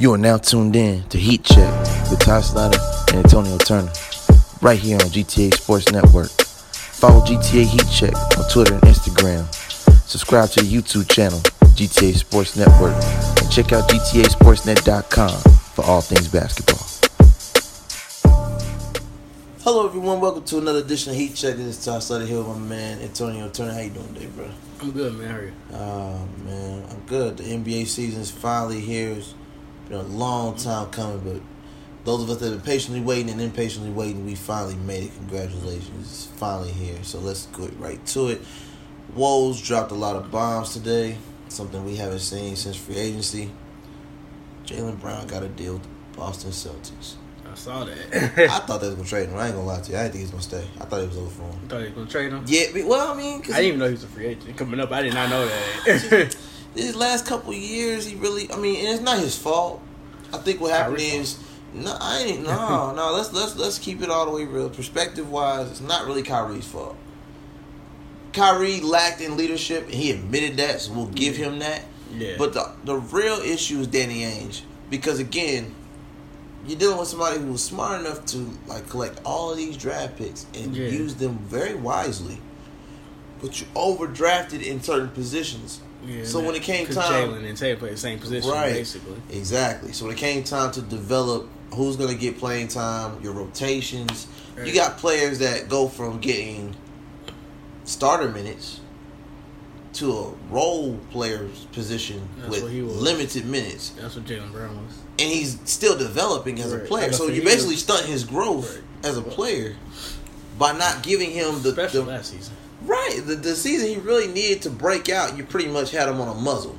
You are now tuned in to Heat Check with Ty Slatter and Antonio Turner, right here on GTA Sports Network. Follow GTA Heat Check on Twitter and Instagram. Subscribe to the YouTube channel, GTA Sports Network, and check out GTASportsNet.com for all things basketball. Hello, everyone. Welcome to another edition of Heat Check. This is Ty Slatter here with my man Antonio Turner. How you doing today, bro? I'm good, man. How are you? Oh man, I'm good. The NBA season is finally here. It's been a long time coming, but those of us that have been patiently waiting and impatiently waiting, we finally made it. Congratulations, it's finally here. So let's go right to it. Woj dropped a lot of bombs today, something we haven't seen since free agency. Jaylen Brown got a deal with the Boston Celtics. I saw that. I thought they was gonna trade him. I ain't gonna lie to you. I didn't think he was gonna stay. I thought it was over for him. thought he was gonna trade him. Yeah, well, I mean, 'cause I didn't even know he was a free agent coming up. I did not know that. His last couple years, he really. I mean, and it's not his fault. I think what happened is, no, I ain't. No, no. Let's let's let's keep it all the way real. Perspective wise, it's not really Kyrie's fault. Kyrie lacked in leadership, and he admitted that, so we'll give him that. yeah, But the the real issue is Danny Ainge, because again, you're dealing with somebody who was smart enough to like collect all of these draft picks and Yeah. use them very wisely. But you overdrafted in certain positions. Yeah, so when it came time- Jaylen and Tatum play the same position, Right. basically. Exactly. So when it came time to develop who's going to get playing time, your rotations, you got players that go from getting starter minutes to a role player's position That's with what he was. limited minutes. That's what Jaylen Brown was. And he's still developing as a player. So you basically stunt his growth Right. as a player by not giving him the, Especially the last season. Right. The, the season he really needed to break out, you pretty much had him on a muzzle.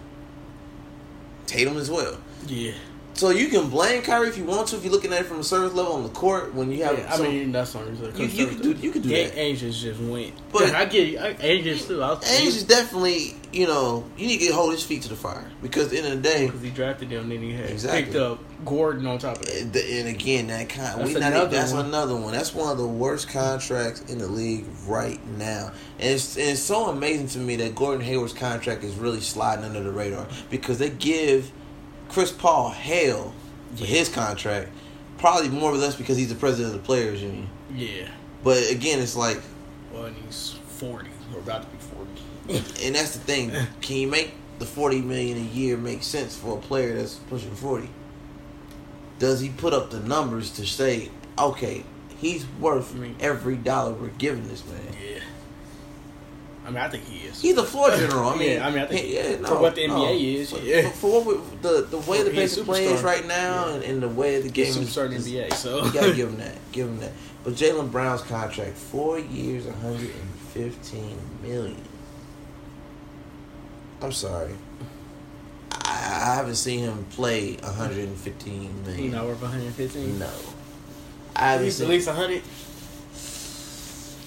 Tatum as well. Yeah, So you can blame Kyrie if you want to, if you're looking at it from a service level on the court when you have. yeah. I mean, that's only. You- you could do- you could do that. Angels just went. But- I get you. I- Angels too. I was Ainge is definitely, you know, you need to hold his feet to the fire because at the end of the day, because he drafted them, then he had Exactly. picked up Gordon on top of it. and, and again that kind, That's we not, another that's one. another one. That's one of the worst contracts in the league right now, and it's, and it's so amazing to me that Gordon Hayward's contract is really sliding under the radar because they give Chris Paul hell for his contract, probably more or less because he's the president of the players union. Yeah. But again, it's like. Well, and he's forty or about to be forty. And that's the thing. Can you make the forty million a year make sense for a player that's pushing forty? Does he put up the numbers to say, okay, he's worth I mean- every dollar we're giving this man? Yeah. I mean, I think he is. He's a floor general. I mean, Yeah, I mean, I think yeah, no, for what the no. NBA is, For, yeah. for, for what the the way the He's Pacers play is right now, Yeah. and, and the way the game He's is, superstar in the is- NBA, so you gotta give him that. Give him that. But Jaylen Brown's contract, four years, one hundred and fifteen million. I'm sorry. I, I haven't seen him play one hundred and fifteen He's million. not worth 115. No. I haven't He's seen. at least 100.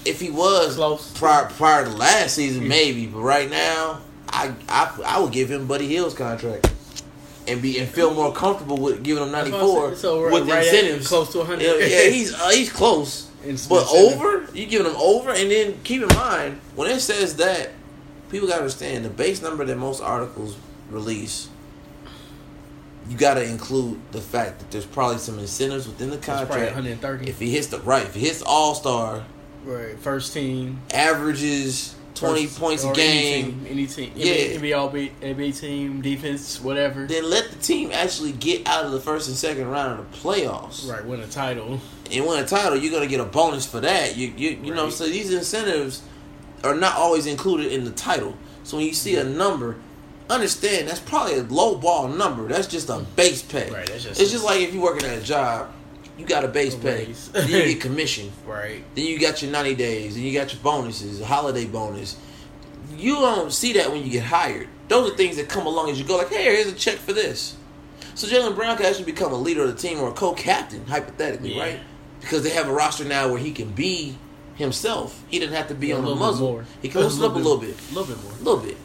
If he was Close. prior prior to last season, maybe. But right now, I I I would give him Buddy Hield's contract. And be and feel more comfortable with giving him ninety four That's what I'm four saying. So, with right incentives. close to 100. Yeah, yeah, he's uh, he's close. But over, you giving him over, and then keep in mind when it says that, people gotta understand the base number that most articles release. You gotta include the fact that there's probably some incentives within the That's probably contract. 130. If he hits the right, if he hits All Star, right, first team. averages twenty first- points a game, Any team. Any team. Yeah. NBA, all be- NBA team, defense, whatever. then let the team actually get out of the first and second round of the playoffs Right, win a title. and win a title. You're gonna get a bonus for that. You you you know so these incentives are not always included in the title. So when you see a number, understand that's probably a low ball number. That's just a mm. base pay. Right, that's just- it's just like if you're working at a job, you got a base pay, then you get commission. Right. Then you got your 90 days, then you got your bonuses, a holiday bonus. You don't see that when you get hired. Those are things that come along as you go, like, hey, here's a check for this. So Jaylen Brown can actually become a leader of the team or a co-captain, hypothetically, Yeah. right? Because they have a roster now where he can be himself. He didn't have to be A on the muzzle. He can loosen up a little bit, A little bit more. a little bit.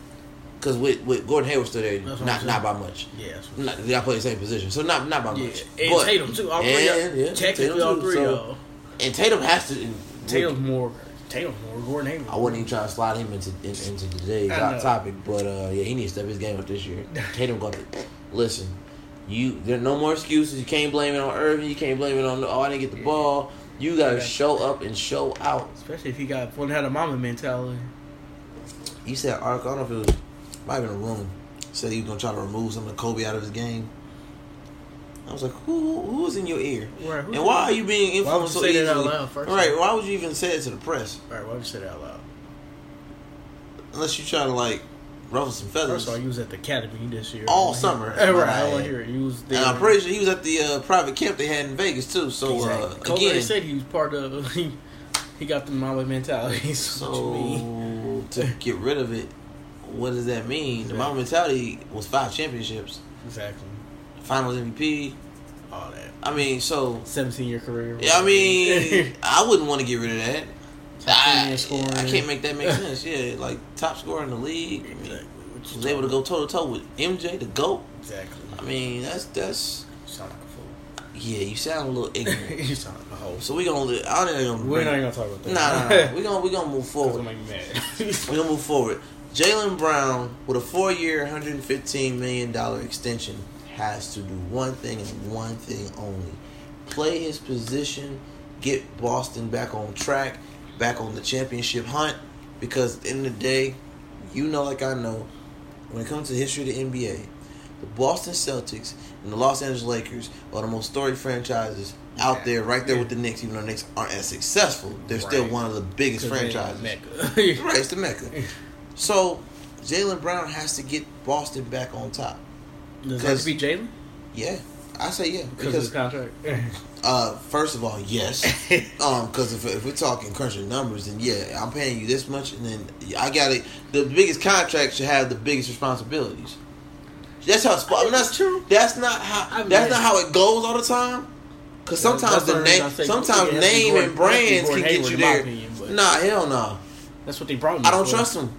Because with, with Gordon Hayward still there, That's not not by much. Yeah. Not, they all play the same position, so not not by Yeah, much. and But- Tatum too. All three, and, yeah, yeah, technically Tatum all three. So- And Tatum has to. Tatum's more. Tatum's more Gordon Hayward. I wasn't even trying to slide him into in, into today's topic, but uh, yeah, he needs to step his game up this year. Tatum got to listen. You there are no more excuses. You can't blame it on Irving. You can't blame it on oh I didn't get the ball. You gotta Yeah. show up and show out. Especially if he got one had a Mamba mentality. You said article. I don't know if it was might have been a room. Said he was gonna try to remove some of the Kobe out of his game. I was like, who, who who's in your ear? Right, and why are you being influenced you so say that out easily? loud first? Right? Why would you even say it to the press? Right? why would you say that out loud? Unless you try to like ruffle some feathers. First of all, you was at the academy this year. All summer. hear- right, I want to hear it. You was there. and I'm pretty sure he was at the uh, private camp they had in Vegas too. So Exactly. uh, Kobe again, said he was part of. He, he got the Mamba mentality. So, what you mean? so to get rid of it, what does that mean? The Exactly. Mamba mentality was five championships, Exactly. Finals MVP. All that. I mean, so 17 year career. yeah, I mean, I wouldn't want to get rid of that. I, scoring. I can't make that make sense. Yeah, like top scorer in the league. I mean, exactly. What you was able to go toe to toe with MJ, the GOAT. Exactly. I mean, that's that's You sound like a fool. yeah. You sound a little ignorant. you sound like a hoe. so we gonna. li- I don't even. We're not even gonna talk about that. nah, nah. We gonna we gonna move forward. make me mad. We're gonna move forward. Jaylen Brown with a four-year, 115 million dollar extension has to do one thing and one thing only: play his position, get Boston back on track, back on the championship hunt. Because at the end of the day, you know, like I know, when it comes to the history of the NBA, the Boston Celtics and the Los Angeles Lakers are the most storied franchises out there, right there Yeah. with the Knicks. Even though the Knicks aren't as successful, they're still one of the biggest franchises. Mecca. Right, it's the Mecca. So Jaylen Brown has to get Boston back on top. Does that have to be Jaylen? Yeah, I say yeah Because because contract. uh, first of all, yes, um, because if, if we're talking crunching numbers, then yeah, I'm paying you this much, and then I got it. The biggest contract should have the biggest responsibilities. That's how. I mean, that's true. That's not how. I mean, that's not how it goes all the time. Because sometimes the what I was name, sometimes Yeah, it has to be name Gordon- and it has to be brands can get you there. opinion, nah, hell no. That's what they brought him. I don't for. trust him.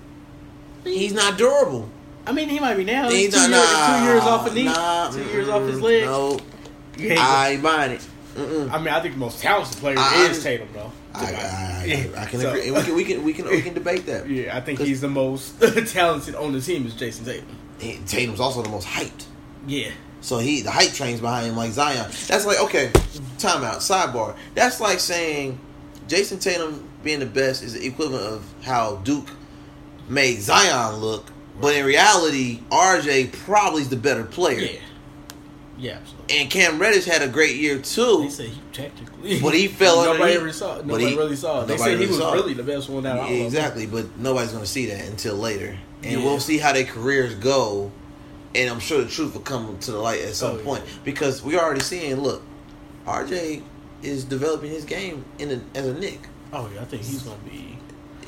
He's not durable. I mean, he might be now. He's He's two, not, years, nah, two years off a knee. nah, two years off his leg. No, You ain't- I ain't buying it. Mm-mm. I mean, I think the most talented player I- is Tatum, though. I, I, I, I can So- agree. And we can we can we can we can debate that. Yeah, I think he's the most talented on the team is Jayson Tatum. Tatum's also the most hyped. Yeah. So he the hype train's behind him like Zion. That's like okay, timeout, sidebar. That's like saying Jayson Tatum being the best is the equivalent of how Duke made Zion look, but in reality, RJ probably is the better player. Yeah. Yeah, absolutely. And Cam Reddish had a great year too. They say he technically, But he fell Nobody ever saw. it. but Nobody he- really saw. They nobody said he was really the best one out of exactly, but nobody's gonna see that until later, and Yeah. we'll see how their careers go. And I'm sure the truth will come to the light at some Oh, yeah. point because we already seeing. Look, RJ is developing his game in a, as a Knick. Oh yeah, I think he's gonna be.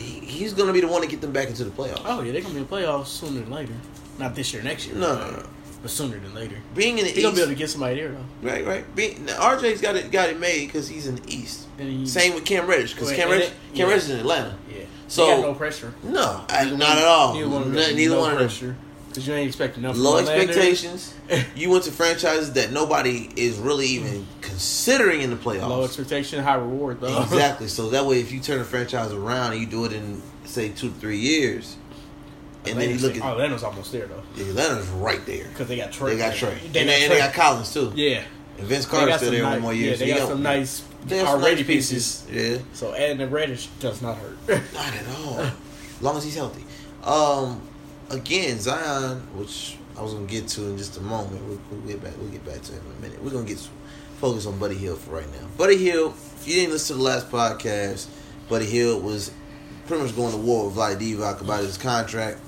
He, he's gonna be the one to get them back into the playoffs. Oh yeah, they're gonna be in the playoffs sooner than later. Not this year, next year. No, but, no, no. But sooner than later. Being in the He's gonna be able to get somebody there though. right, right. Being, now, RJ's got it got it made because he's in the East. He, Same with Cam Reddish because Cam Reddish, Cam yeah. Reddish is in Atlanta. Yeah. So- no pressure. No, I, not at all. Neither one of Neither, them. neither no one of them. Because you ain't expecting nothing. Low expectations. you went to franchises that nobody is really even considering in the playoffs. Low expectation, high reward though. Exactly. So that way, if you turn a franchise around and you do it in say two to three years, and then you look oh, at Atlanta's almost there though. Yeah, Atlanta's right there. Because they got Trae. They got Trae, They and, got they, and they got Collins too. Yeah. And Vince Carter's still there nice, one more year. Yeah, so they you got some nice they some already nice pieces. Yeah, So adding the Reddish does not hurt. not at all. as long as he's healthy. Um, again, Zion, which I was gonna get to in just a moment. We'll, we'll get back. We'll get back to him in a minute. We're gonna get focus on Buddy Hield for right now. Buddy Hield. If you didn't listen to the last podcast, Buddy Hield was pretty much going to war with Vlad Divac about his contract.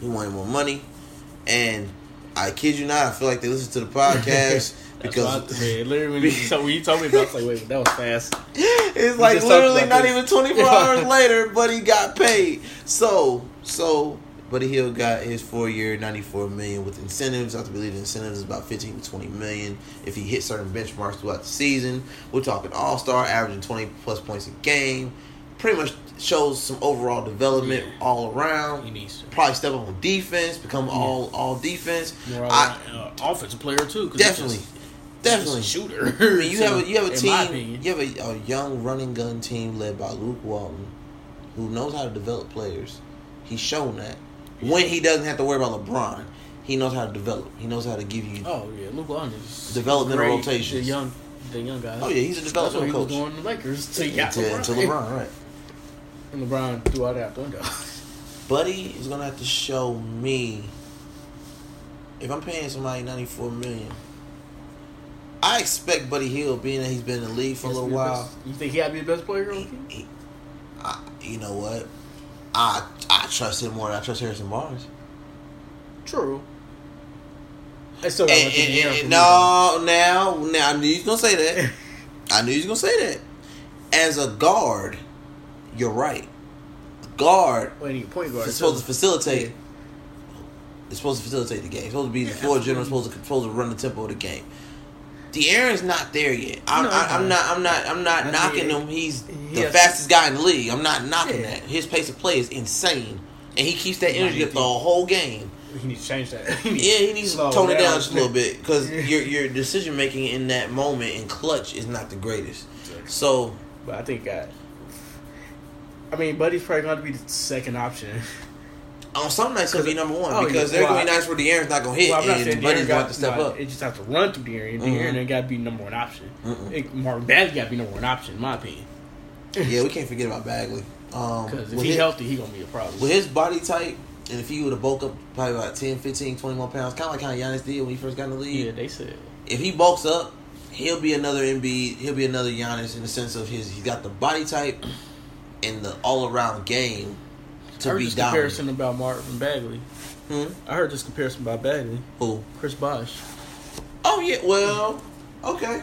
He wanted more money, and I kid you not, I feel like they listened to the podcast because man, literally when you, told, when you told me about, I was like, wait, that was fast. it's like literally not this. even 24 hours later, but he got paid. So, so Buddy Hield got his four year, 94 million with incentives. I believe the incentives is about 15 to 20 million if he hits certain benchmarks throughout the season. We're talking all star, averaging 20 plus points a game. Pretty much shows some overall development all around. He needs to. Probably step up on defense, become all all defense. More I, uh, offensive player too. definitely, just- definitely. shooter. I mean, you So, have a, you have a team. You have a, a young running gun team led by Luke Walton, who knows how to develop players. He's shown that when he doesn't have to worry about LeBron, he knows how to develop. He knows how to give you. Oh yeah, Luke Walton is developmental great, rotations. The young, the young guy. Oh yeah, he's a That's developmental what coach. he was going to Lakers to yeah, Until, LeBron. until LeBron, right? And LeBron threw out that window. Buddy is gonna have to show me if I'm paying somebody ninety four million. I expect Buddy Hield, being that he's been in the league for a little while. You think he had to be the best player on the team? he- I, you know what? I I trust him more than I trust Harrison Barnes. True. I still got And, and- and- no, now, now I knew you was gonna say that. I knew you was gonna say that. As a guard, you're right. A guard he point guard, is supposed to facilitate. Yeah. It's supposed to facilitate the game. It's supposed to be the floor general. Supposed to supposed to run the tempo of the game. De'Aaron's not there yet. I'm, No, I, I'm not. I'm not. I'm not I knocking him. He's he the fastest guy in the league. I'm not knocking Yeah. that. His pace of play is insane, and he keeps that energy up the whole game. He needs to change that. Yeah, he needs to tone it down. just a little bit because your your decision making in that moment in clutch is not the greatest. So But I think I. I mean, Buddy's probably going to be the second option. On some nights he'll be number one Oh, because yeah. there are Well, gonna be nights where De'Aaron's not gonna hit Well, and Buddy's gonna have to step no, up. It just has to run through De'Aaron. Mhm. De'Aaron ain't got to be number one option. It, Marvin Bagley got to be number one option, in my opinion. Yeah, we can't forget about Bagley. Um, Because if with he healthy, he gonna be a problem. with his body type, and if he would have bulked up probably about 10, 15, 20 more pounds, kind of like how Giannis did when he first got in the league. yeah, they said. If he bulks up, he'll be another Embiid. He'll be another Giannis in the sense of his. He's got the body type and the all around game I heard be this dominant. comparison about Marvin Bagley. Hmm? I heard this comparison about Bagley. Who? Chris Bosh. Oh yeah. Well, okay.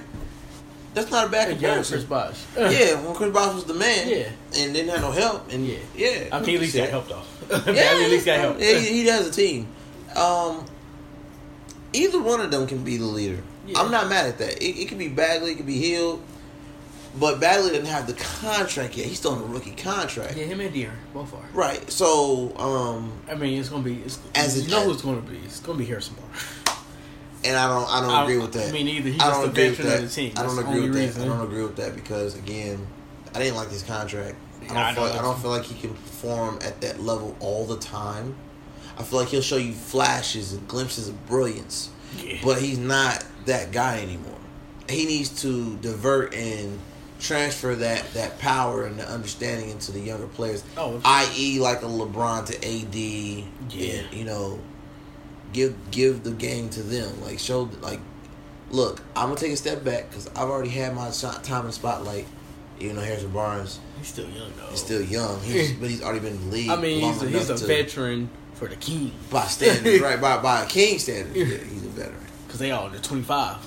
That's not a bad comparison. Chris Bosh. yeah, when Chris Bosh was the man, Yeah. and didn't have no help, and Yeah. yeah, I mean, at least got help though. Yeah, Bagley at least got help. Yeah, he, he has a team. Um, either one of them can be the leader. Yeah. I'm not mad at that. It, it could be Bagley, it could be Hield, but Bagley didn't have the contract yet. He's still on a rookie contract, Yeah, him and De'Aaron both are. right? So, um, I mean, it's gonna be. It's, As you it- know who it's gonna be. It's gonna be Harrison Barnes. and I don't, I don't agree with that. I mean, either he's I just don't agree with veteran that. of the team. I don't agree with that. I don't agree with that because again, I didn't like his contract. I don't, I feel, know I don't feel like he can perform at that level all the time. I feel like he'll show you flashes and glimpses of brilliance, Yeah. but he's not that guy anymore. He needs to divert and transfer that that power and the understanding into the younger players. Oh, i.e., like a LeBron to AD. Yeah. and, you know, give give the game to them. Like show like, look, I'm gonna take a step back because I've already had my shot, time in the spotlight. Even though Harrison Barnes he's still young though. is still young, he's, but he's already been in the league. I mean, he's a, he's a veteran for the King by standards, right? By by a king standard, yeah, he's a veteran, because they all under twenty five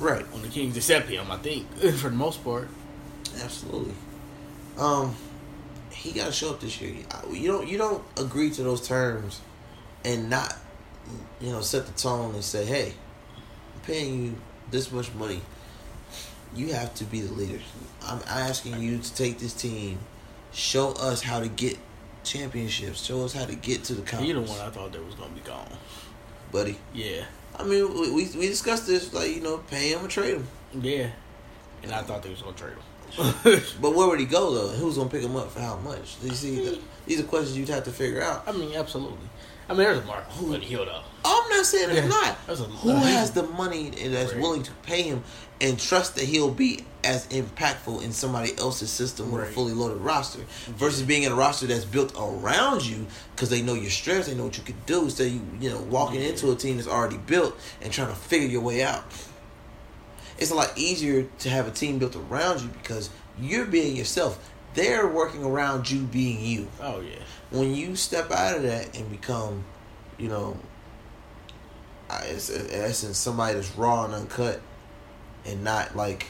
right? on the Kings, except him, I think, for the most part. Absolutely. Um, he got to show up this year. You don't you don't agree to those terms, and not, you know, set the tone and say, "Hey, I'm paying you this much money. You have to be the leader. I'm asking you to take this team, show us how to get championships, show us how to get to the He the one I thought that was gonna be gone. buddy." Yeah, I mean, we, we we discussed this, like you know, pay him or trade him. yeah, and I thought they was gonna trade him. But where would he go though? Who's gonna pick him up for how much? You see, the, these are questions you'd have to figure out. I mean, absolutely. I mean, there's a market for Hield though. I'm not saying Yeah. it's not. That's a- Who has the money and that's Right. willing to pay him and trust that he'll be as impactful in somebody else's system with a fully loaded roster mm-hmm. versus being in a roster that's built around you because they know your strengths, they know what you could do. So you you know walking Yeah. into a team that's already built and trying to figure your way out. It's a lot easier to have a team built around you because you're being yourself. They're working around you being you Oh yeah, when you step out of that and become, you know, it's in essence somebody that's raw and uncut, and not like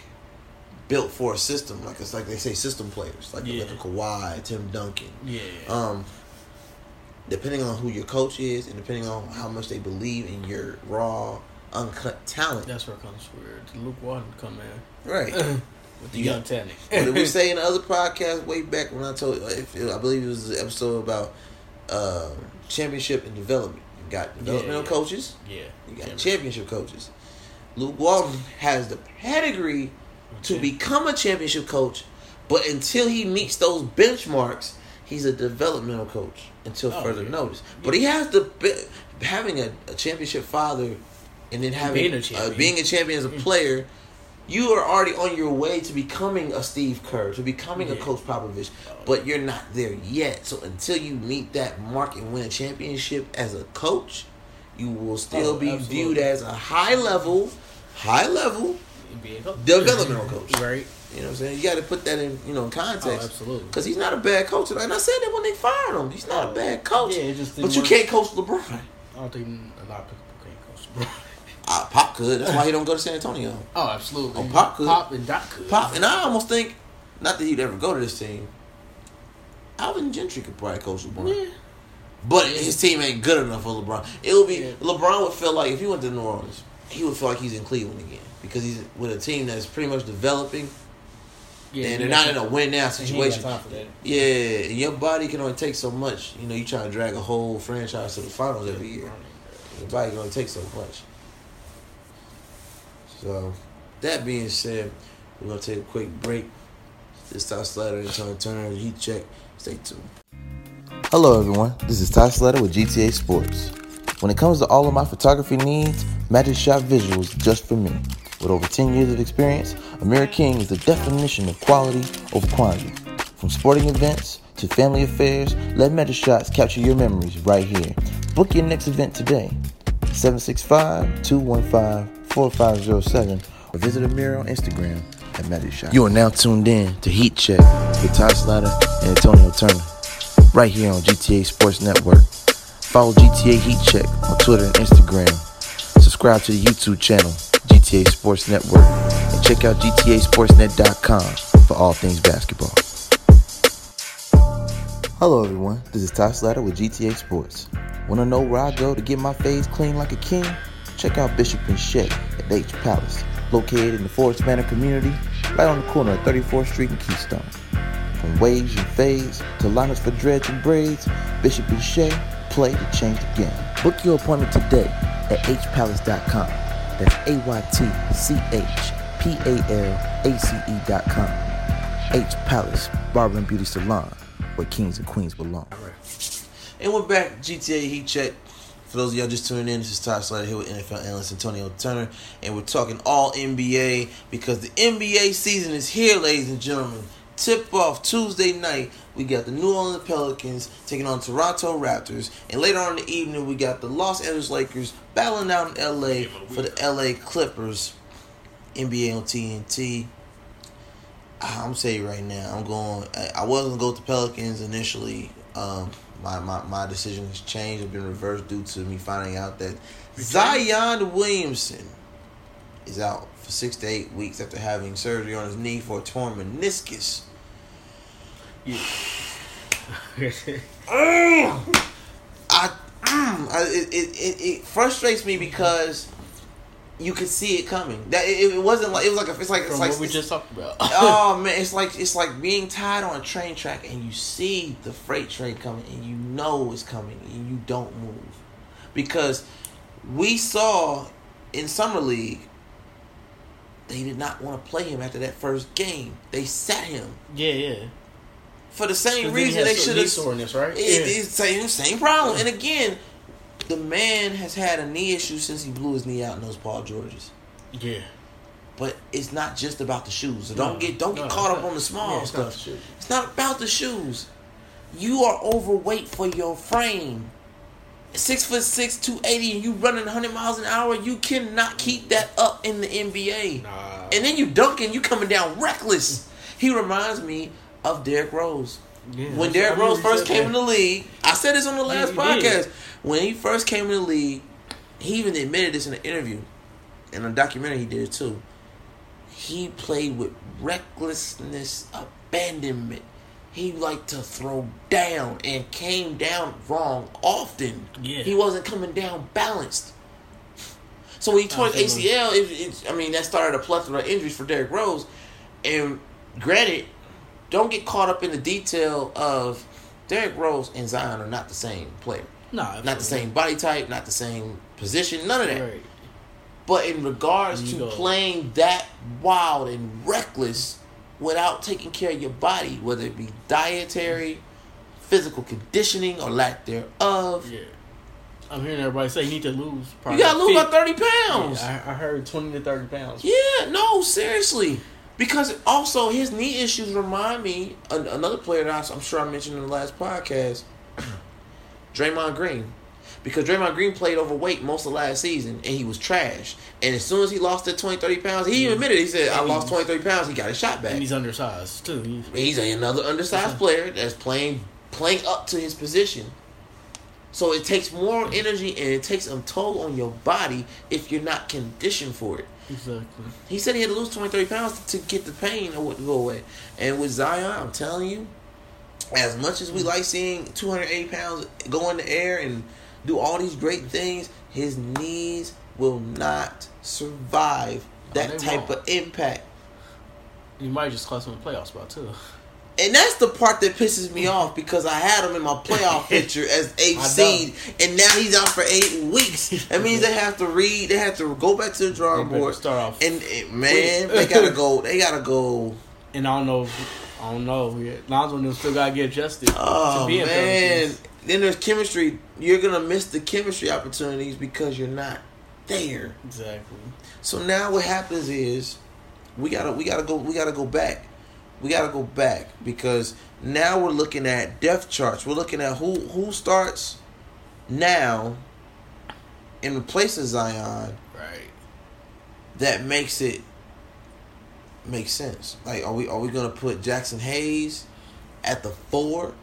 built for a system. Like it's like they say system players, like Yeah. like a Kawhi, Tim Duncan. yeah. Um, depending on who your coach is, and depending on how much they believe in your raw, uncut talent, That's where it comes where Luke Walton come in right? with the Yeah. young talent. what did we say in the other podcast way back when I told if I believe it was an episode about uh, championship and development. You got developmental yeah. coaches, Yeah, you got Champion. championship coaches. Luke Walton has the pedigree to become a championship coach, but until he meets those benchmarks, he's a developmental coach until Oh, further yeah. notice. But he has the having a, a championship father, and then having Being a uh, champion. being a champion as a player, you are already on your way to becoming a Steve Kerr, to becoming a Coach Popovich, but you're not there yet. So until you meet that mark and win a championship as a coach, you will still Oh, be absolutely. viewed as a high level, high level developmental coach. Right. You know what I'm saying? You got to put that in, you know, in Oh, context. absolutely. Because he's not a bad coach. And I said that when they fired him. He's not a bad coach. Yeah, just but you work. can't coach LeBron. I don't think a lot of people can coach. Bro. Uh, Pop could. That's why he don't go to San Antonio. Oh, absolutely. Oh, Pop could. Pop and Doc could. Pop, and I almost think, not that he'd ever go to this team. Alvin Gentry could probably coach LeBron. Yeah. But his team ain't good enough for LeBron. It would be Yeah. LeBron would feel like if he went to New Orleans, he would feel like he's in Cleveland again because he's with a team that's pretty much developing Yeah, and they're not in a win now he ain't got situation. Yeah, and your body can only take so much. You know, you trying to drag a whole franchise to the finals every year. Your body can only take so much. So, that being said, we're gonna take a quick break. This is Ty Slatter and Tony Turner. Heat check. Stay tuned. Hello, everyone. This is Ty Slatter with GTA Sports. When it comes to all of my photography needs, Magic Shot Visuals just for me. With over 10 years of experience, Amir King is the definition of quality over quantity. From sporting events to family affairs, let Magic Shots capture your memories right here. Book your next event today. 765-215-4507 or visit Amir on Instagram at Magic Shot. You are now tuned in to Heat Check with Ty Slatter and Antonio Turner right here on GTA Sports Network. Follow GTA Heat Check on Twitter and Instagram. Subscribe to the YouTube channel, GTA Sports Network, and check out GTASportsNet.com for all things basketball. Hello, everyone. This is Ty Slatter with GTA Sports. Want to know where I go to get my face clean like a king? Check out Bishop and Shay at H Palace, located in the Forest Manor community, right on the corner of 34th Street and Keystone. From waves and fades to lineups for dreads and braids, Bishop and Shay play to change the game. Book your appointment today at hpalace.com. That's A-Y-T-C-H-P-A-L-A-C-E E dot com. H Palace Barber and Beauty Salon, where kings and queens belong. And we're back, GTA Heat Check. For those of y'all just tuning in, this is Todd Slatter here with NFL analyst Antonio Turner, and we're talking all NBA because the NBA season is here, ladies and gentlemen. Tip off Tuesday night. We got the New Orleans Pelicans taking on Toronto Raptors, and later on in the evening we got the Los Angeles Lakers battling out in LA for the LA Clippers. NBA on TNT. I'm saying right now, I'm going. I- I was gonna go with the Pelicans initially. Um, my, my my decision has changed. It's been reversed due to me finding out that Zion Williamson is out for six to eight weeks after having surgery on his knee for a torn meniscus. Mm. I, mm, I it, it, it, it frustrates me because you could see it coming. That it, it wasn't like it was like a, it's like it's From like what we just talked about. oh man, it's like it's like being tied on a train track and you see the freight train coming and you know it's coming and you don't move. Because we saw in summer league they did not want to play him after that first game. They sat him yeah, yeah. for the same reason they should have. soreness, right? It, it's same same problem. And again, the man has had a knee issue since he blew his knee out in those Paul Georges. yeah. But it's not just about the shoes. So don't No. get don't get No, caught up not. on the small Yeah, it's not stuff. It's not about the shoes. You are overweight for your frame. Six foot six, two eighty, and you running hundred miles an hour. You cannot keep that up in the NBA. Nah. And then you dunking, you coming down reckless. He reminds me of Derrick Rose. Yeah, when Derrick Rose first came in the league, I said this on the last you podcast. did. When he first came in the league, he even admitted this in an interview, in a documentary he did too. He played with recklessness, abandonment. He liked to throw down and came down wrong often. Yeah. He wasn't coming down balanced. So when he tore his ACL, it, it, I mean, that started a plethora of injuries for Derrick Rose. And granted, don't get caught up in the detail of Derrick Rose and Zion are not the same player. Nah, Not the same body type, not the same position, none of that. Right. But in regards to go. playing that wild and reckless without taking care of your body, whether it be dietary, physical conditioning, or lack thereof, Yeah. I'm hearing everybody say you need to lose. You gotta lose about thirty pounds. Yeah, I, I heard twenty to thirty pounds. Yeah, no, seriously. Because also his knee issues remind me another player that I, I'm sure I mentioned in the last podcast, Draymond Green. Because Draymond Green played overweight most of last season and he was trash. And as soon as he lost that 20, 30 pounds, he even admitted, he said, I lost 20, 30 pounds, he got his shot back. And he's undersized too. He's, He's another undersized player that's playing playing up to his position. So it takes more energy and it takes a toll on your body if you're not conditioned for it. Exactly. He said he had to lose 20, 30 pounds to get the pain or to go away. And with Zion, I'm telling you, as much as we like seeing 280 pounds go in the air and do all these great things, his knees will not survive that type won't. of impact. You might just cost him a playoff spot too. And that's the part that pisses me off because I had him in my playoff picture as eighth seed, and now he's out for eight weeks. That means they have to read, they have to go back to the drawing board. start off. And eh, man, they gotta go. They gotta go. And I don't know. I don't know. Lonzo and still gotta get adjusted. Oh to be man! Then there's chemistry. You're gonna miss the chemistry opportunities because you're not there. Exactly. So now what happens is we gotta we gotta go we gotta go back. We gotta go back because now we're looking at depth charts. We're looking at who who starts now in the place of Zion Right. that makes it make sense. Like are we are we gonna put Jaxson Hayes at the four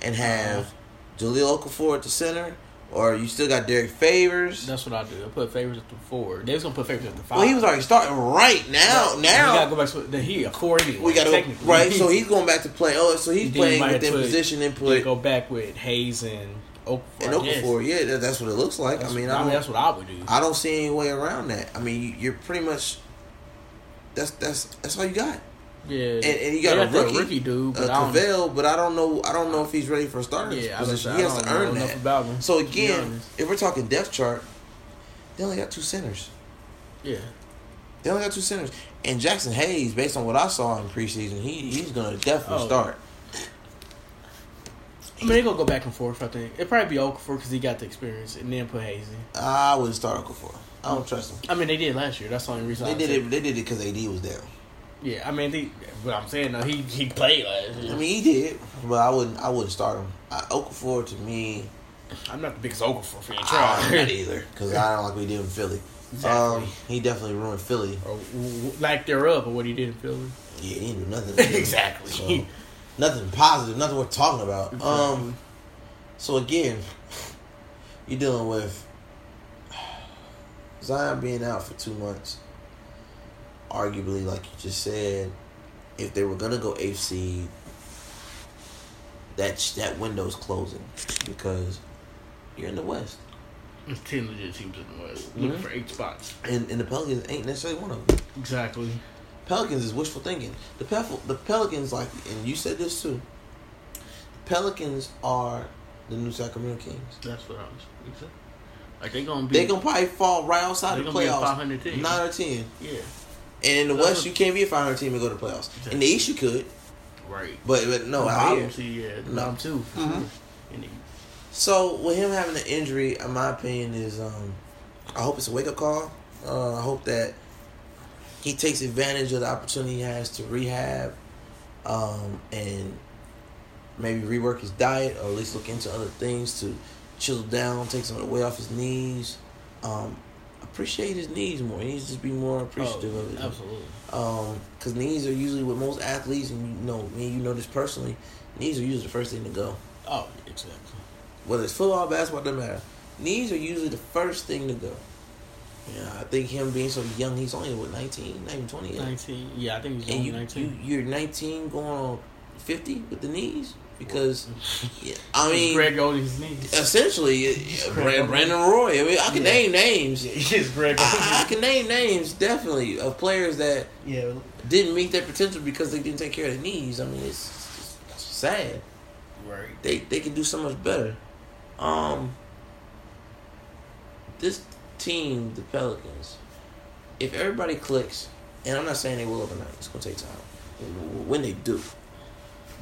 and have uh-huh. Jahlil Okafor at the center? Or you still got Derrick Favors? That's what I do. I put favors at the four. They was gonna put favors at the five. Well, he was already starting right now. We Now gotta go back to the he a four anyway. We got to technically. right. So he's going back to play. Oh, so he's playing within put- position input go back with Hayes and Okafor. and. Okafor. Yeah, that, that's what it looks like. That's, I mean, I I mean, that's what I would do. I don't see any way around that. I mean, you- you're pretty much. That's that's that's all you got. Yeah, And, and you got a that rookie, dude, uh, but I. Cavell, but I don't know. I don't know if he's ready for a starting Yeah, I position. gonna He has to don't know earn enough that. about him. So again, if we're talking depth chart, they only got two centers. yeah, They only got two centers. And Jaxson Hayes, based on what I saw in preseason, he he's gonna definitely Oh. start. I mean they gonna go back and forth. I think it'd probably be Okafor because he got the experience, and then put Hayes in. I wouldn't start Okafor. I don't trust him. I mean they did last year. That's the only reason They I did it. They did it because AD was down. Yeah, I mean, they, what I'm saying though, he he played last year. I mean, he did, but I wouldn't. I wouldn't start him. I, Okafor to me, I'm not the biggest Okafor fan. Try not either because I don't like what he did in Philly. Exactly. Um, he definitely ruined Philly. or w- lack thereof, or what he did in Philly. Yeah, he didn't do nothing. Exactly. So, nothing positive. Nothing worth talking about. Exactly. Um, so again, you're dealing with Zion being out for two months. Arguably, like you just said, if they were gonna go eighth seed, that that window's closing because you're in the West, There's ten legit teams in the West looking Mhm. for eight spots. and and the Pelicans ain't necessarily one of them. Exactly. Pelicans is wishful thinking. The Pel- the Pelicans like, and you said this too. Pelicans are the new Sacramento Kings. That's what I was. Exactly. Like they gonna be. They gonna probably fall right outside the gonna be a playoffs, 500 nine or ten. Yeah. And in the West, you can't be a 500 team and go to the playoffs. In the East, you could, Right. but, but no, The out bottom here. yeah, the No. bottom two. For Mhm. sure. So with him having an injury, in my opinion, is um, I hope it's a wake up call. Uh, I hope that he takes advantage of the opportunity he has to rehab, um, and maybe rework his diet or at least look into other things to chill down, take some of the weight off his knees. Um, appreciate his knees more. He needs to be more appreciative oh, of it. Absolutely. Um, because knees are usually with most athletes, and you know me, you know this personally. Knees are usually the first thing to go. Oh, exactly. Whether it's football, basketball, doesn't matter. Knees are usually the first thing to go. Yeah, I think him being so young, he's only what 19, not even twenty yet. 19. Yeah, I think he's and only you, 19. you you're nineteen going on fifty with the knees because yeah, I mean Greg Oden's knees. essentially Brand, Brandon Roy. I mean I can Yeah. name names. Yes, Greg I, I can name names definitely of players that Yeah. didn't meet their potential because they didn't take care of their knees. I mean it's, it's sad. Right. they they can do so much better. Um, this team, the Pelicans, if everybody clicks, and I'm not saying they will overnight, it's gonna take time. When they do,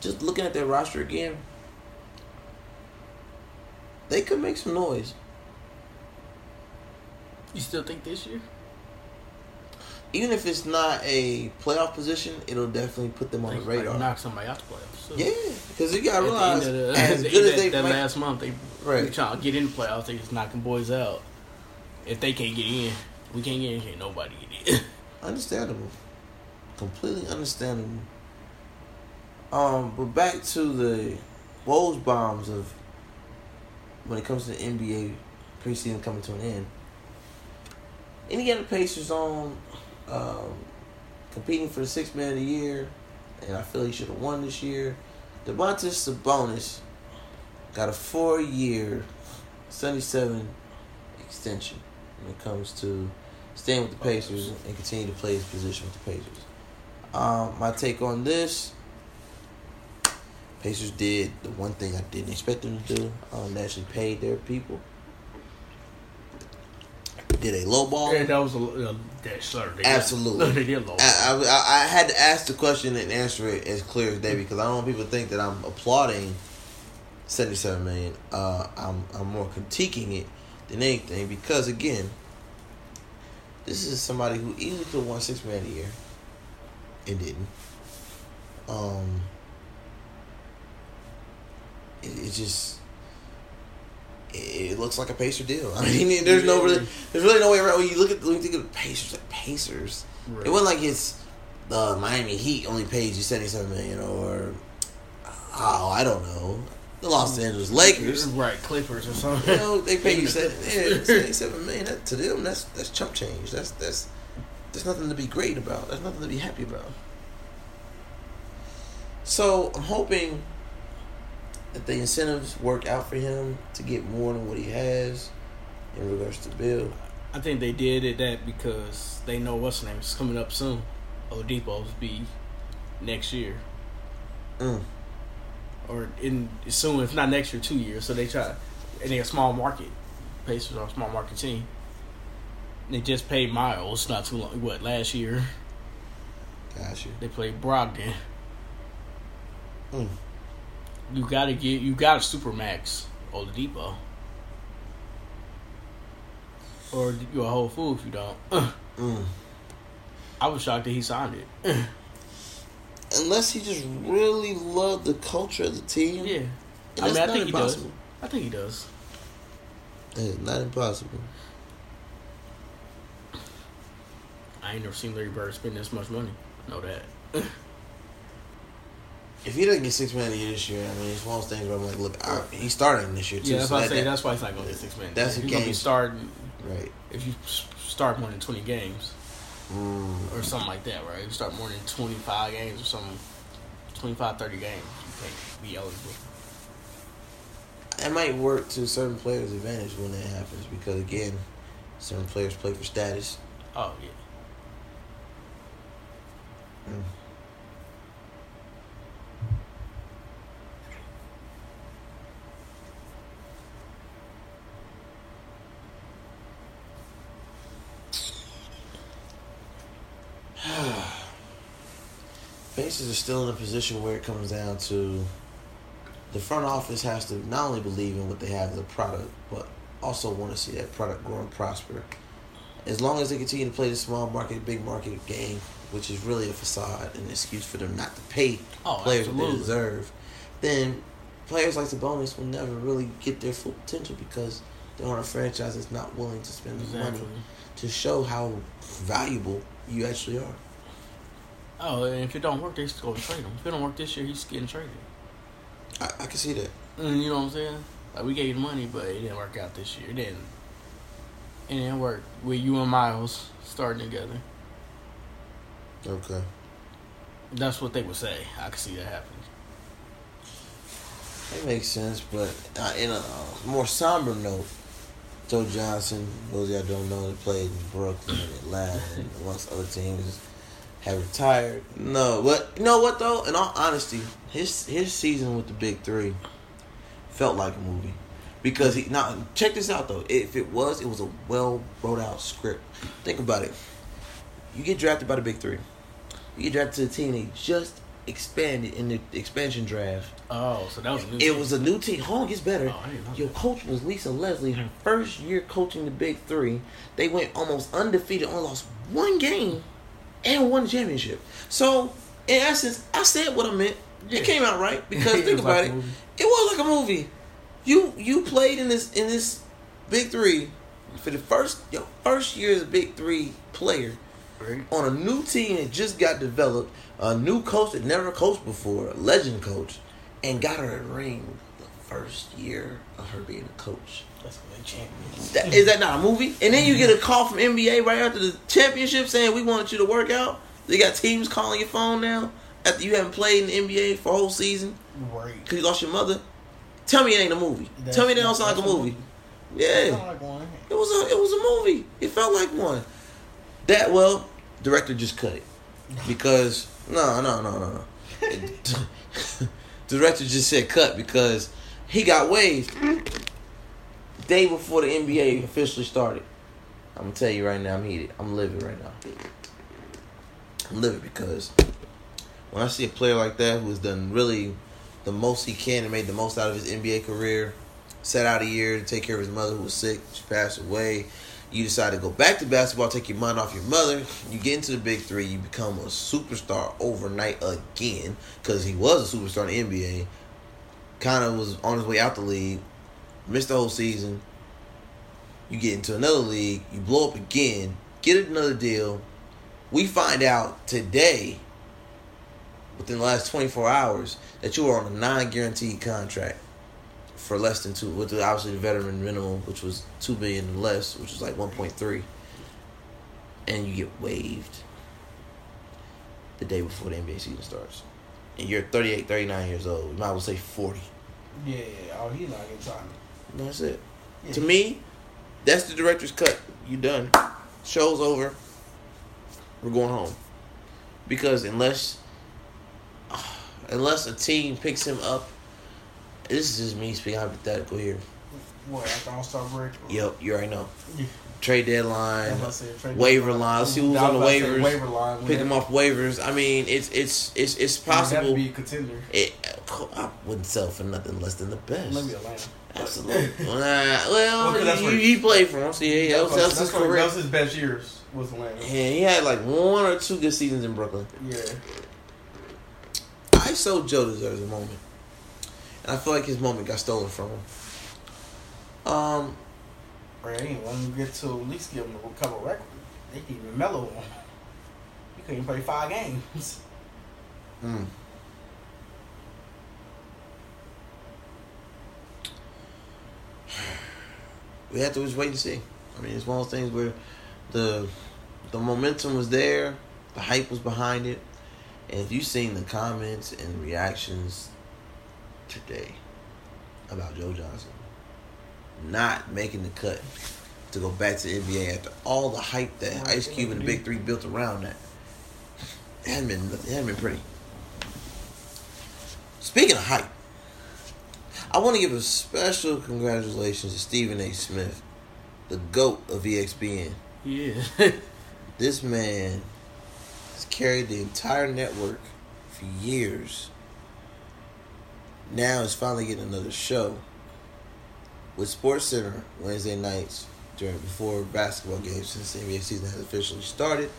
just looking at their roster again, they could make some noise. You still think this year? Even if it's not a playoff position, it'll definitely put them on the radar. Knock somebody out the playoffs. So. Yeah, because you gotta realize, the, as the good as that, they that might, last month, they Right. trying to get in the playoffs. They just knocking boys out. If they can't get in, we can't get in. Can't nobody get in. Understandable. Completely understandable. Um, but back to the Woj bombs of when it comes to the NBA preseason coming to an end. Indiana Pacers on um, competing for the sixth man of the year, and I feel he should have won this year. Domantas Sabonis got a four year, seventy seven extension when it comes to staying with the Pacers and continue to play his position with the Pacers. Um, my take on this: Pacers did the one thing I didn't expect them to do. Um, they actually paid their people. Did a low ball. Yeah, that was a uh, that sir. Absolutely. Did, they did low. I, I, I had to ask the question and answer it as clear as day because I don't want people to think that I'm applauding seventy seven million. Uh, I'm I'm more critiquing it than anything because again, this is somebody who easily could have won six man a year and didn't. Um, it, it just it, it looks like a Pacer deal. I mean, there's no really, there's really no way around. When you look at when you think of the Pacers, like Pacers, Right. it wasn't like it's the Miami Heat only paid you seventy seven million or oh I don't know the Los hmm. Angeles Lakers. right, Clippers or something. You know they pay you seven, yeah, seventy seven million. That, to them, that's that's chump change. That's that's there's nothing to be great about. There's nothing to be happy about. So I'm hoping that the incentives work out for him to get more than what he has in regards to Bill. I think they did it that because they know what's name is coming up soon. Oladipo's be next year Mm. or in soon, if not next year, two years. So they try, and they a small market. Pacers are a small market team. They just paid Myles not too long. What last year Got you. they played Brogdon. Mm. You gotta get you got a super max Oladipo. Or you're a whole fool if you don't. Mm. I was shocked that he signed it. Unless he just really loved the culture of the team. Yeah. And I mean, I think he does. impossible. I think he does. It's not impossible. I ain't never seen Larry Bird spend this much money. Know that. If he doesn't get six man a year this year, I mean, it's one of those things where I'm like, look, I, he's starting this year too. Yeah, that's so why I say that- that's why he's not gonna get six minutes. That's he's a gonna be game. starting right. if you start more than twenty games Mm. or something like that, right? You start more than twenty five games or something, 25, 30 games, you can't be eligible. It might work to certain players' advantage when that happens because again, certain players play for status. Oh yeah. Mm. Pacers are still in a position where it comes down to the front office has to not only believe in what they have as a product, but also want to see that product grow and prosper. As long as they continue to play the small market, big market game, which is really a facade and an excuse for them not to pay Oh, players what they deserve, then players like Sabonis will never really get their full potential because they're on a franchise that's not willing to spend the Exactly. money to show how valuable you actually are. Oh, and if it don't work, they just go and trade him. If it don't work this year, he's getting traded. I, I can see that. And you know what I'm saying? Like we gave the money, but it didn't work out this year. It didn't. It didn't work with you and Myles starting together. Okay. That's what they would say. I could see that happening. It makes sense, but uh, in a more somber note, Joe Johnson, those of y'all don't know, that played in Brooklyn and Atlanta and amongst other teams, have retired. No, but you know what though? In all honesty, his his season with the Big Three felt like a movie because he now check this out though. If it was, it was a well wrote out script. Think about it. You get drafted by the Big Three. You get drafted to the team they just expanded in the expansion draft. Oh, so that was a new It team. was a new team. Hold on, gets better. Oh, I didn't know Your that. coach was Lisa Leslie. Her first year coaching the Big Three, they went almost undefeated, only lost one game, and won the championship. So, in essence, I said what I meant. Yeah. It came out right because think about like it. It was like a movie. You you played in this in this Big Three for the first your first year as a Big Three player Right. on a new team that just got developed, a new coach that never coached before, a legend coach, and got her a ring the first year of her being a coach. That's what they champions. That, is that not a movie? And then you get a call from NBA right after the championship saying we wanted you to work out. They got teams calling your phone now after you haven't played in the NBA for a whole season Right. because you lost your mother. Tell me it ain't a movie. Tell me that don't sound like a That's movie. Yeah, like it was a it was a movie. It felt like one. That well, director just cut it because no no no no no. director just said cut because he got waived day before the NBA officially started. I'm gonna tell you right now, I'm heated. I'm livid right now. I'm livid because when I see a player like that who has done really the most he can and made the most out of his NBA career, set out a year to take care of his mother who was sick, she passed away. You decide to go back to basketball, take your mind off your mother. You get into the big three, you become a superstar overnight again because he was a superstar in the NBA. Kind of was on his way out the league, missed the whole season. You get into another league, you blow up again, get another deal. We find out today, within the last 24 hours, that you are on a non guaranteed contract for less than two, with obviously the veteran minimum, which was two billion less, which was like 1.3, and you get waived the day before the NBA season starts. And you're 38, 39 years old. You might as well say 40. Yeah. Oh, he's not getting signed. That's it. Yeah. To me, that's the director's cut. You done. Show's over. We're going home. Because unless unless a team picks him up, this is just me speaking hypothetical here. What after All Star break? Yep, you already know. Trade deadline, said, trade waiver deadline. line. Let's see who's on the was about to say waivers. Waiver line. pick him off waivers. I mean, it's it's it's it's Possible. possible. to be a contender. It, I wouldn't sell for nothing less than the best. Maybe Atlanta. Absolutely. Well, Well, that's he, he played for him. Yeah, that was, that was his career. That was his best years. Was Atlanta. Yeah, he had like one or two good seasons in Brooklyn. Yeah. I so Joe deserves a moment, and I feel like his moment got stolen from him. Um, Right. They didn't want him to get to at least give him a couple records. They didn't even mellow him. He couldn't play five games. mm. We have to just wait and see. I mean, it's one of those things where the the momentum was there, the hype was behind it, and if you've seen the comments and reactions today about Joe Johnson not making the cut to go back to the NBA after all the hype that Ice Cube and the Big Three built around that, it hasn't been it hasn't been pretty. Speaking of hype, I want to give a special congratulations to Stephen A. Smith, the GOAT of ESPN. Yeah. This man has carried the entire network for years. Now is finally getting another show with Sports Center Wednesday nights during before basketball games since the NBA season has officially started.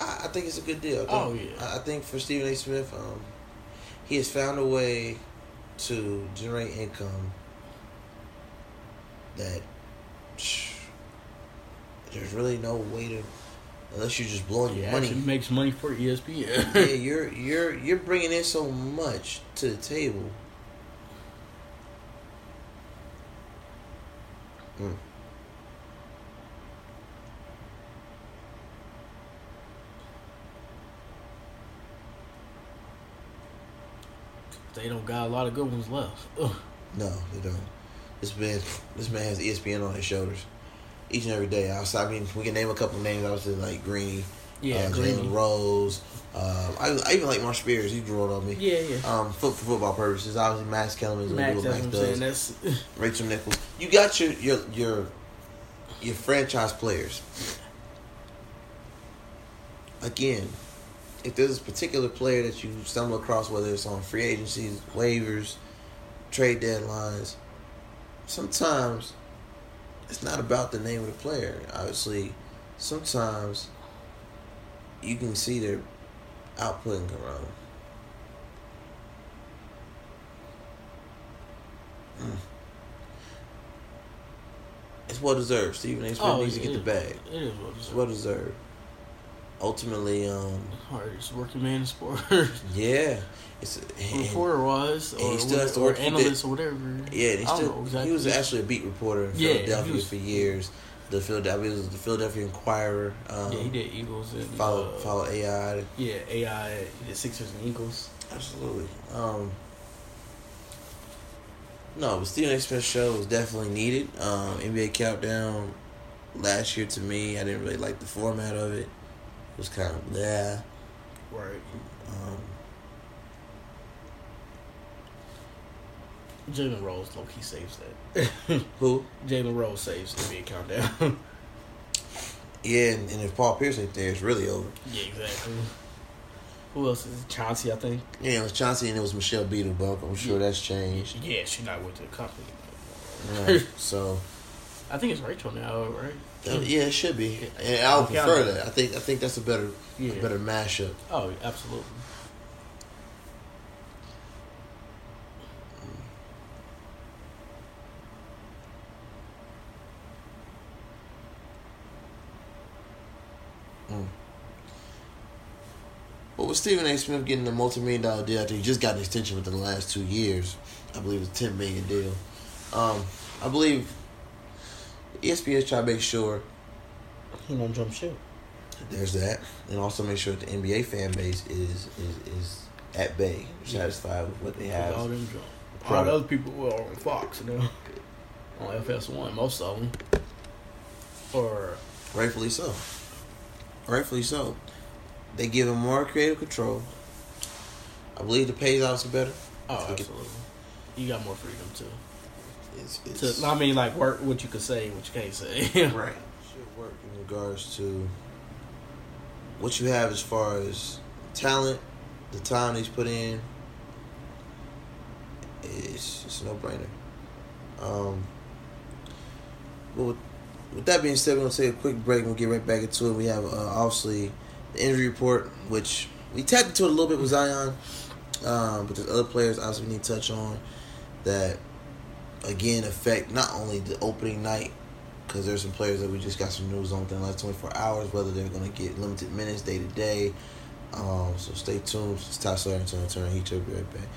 I, I think it's a good deal. I think, Oh, yeah. I, I think for Stephen A. Smith, um, he has found a way to generate income that psh, there's really no way to unless you're just blowing your money. makes money for ESPN. yeah, you're you're you're bringing in so much to the table. Mm. They don't got a lot of good ones left. Ugh. No, they don't. This man, this man has ESPN on his shoulders each and every day. Outside, I mean, we can name a couple names. Obviously, like Greeny, Yeah, uh. Jalen Rose. Um, I, I even like Marc Spears. He drew it on me. Yeah, yeah. Um, for, for football purposes, obviously Max Kellerman is going Max, what Max saying. does. That's Rachel Nichols. You got your your your your franchise players. Again, if there's a particular player that you stumble across, whether it's on free agencies, waivers, trade deadlines, sometimes it's not about the name of the player. Obviously, sometimes you can see their output in Corona. Mm. It's well deserved. Stephen A. Smith Oh, needs to get the bag. It is what It's it's well deserved. Ultimately, um, hardest working man in sports. yeah, it's Reporter was, or, he still has to work- he analyst did- or whatever. Yeah, he still exactly. he was actually a beat reporter in Yeah, Philadelphia was- for years. The Philadelphia was the Philadelphia Inquirer. Um, yeah, he did Eagles and Follow uh, follow AI. Yeah, AI. He did Sixers and Eagles. Absolutely. Um, no, but A. Smith show was definitely needed. Um, NBA Countdown last year to me, I didn't really like the format of it. Was kind of yeah. Right. Um, Jalen Rose, low key saves that. who? Jalen Rose saves NBA countdown. Yeah, and, and if Paul Pierce ain't there, it's really over. yeah, exactly. Who else is it? Chauncey? I think. Yeah, it was Chauncey and it was Michelle Beadlebuck. I'm sure Yeah. that's changed. Yeah, she's not with the company. Yeah, so I think it's Rachel now, right? Yeah, it should be. And I would prefer that. I think I think that's a better Yeah. a better mashup. Oh, absolutely. But with Stephen A. Smith getting a multi-million dollar deal after he just got an extension within the last two years, I believe it's a ten million deal. Um, I believe ESPN trying to make sure He don't jump ship. there's that, and also make sure that the NBA fan base is is, is at bay, satisfied with what they have. All them jump. All the other people were on Fox, you know, on FS1, most of them. Or Rightfully so. Rightfully so. They give him more creative control. I believe the pay is obviously better. oh, absolutely. You got more freedom too. It's, it's To, I mean, like work what you can say, and what you can't say. right. Should work in regards to what you have as far as talent, the time he's put in. It's it's a no brainer. Um, but with, with that being said, we're gonna take a quick break. and We'll get right back into it. We have uh, obviously the injury report, which we tapped into it a little bit with Zion, um, but there's other players obviously we need to touch on that again affect not only the opening night because there's some players that we just got some news on within the last 24 hours whether they're going to get limited minutes day to day. Um, so stay tuned. It's Ty Slatter and Tony Turner. He took be right back.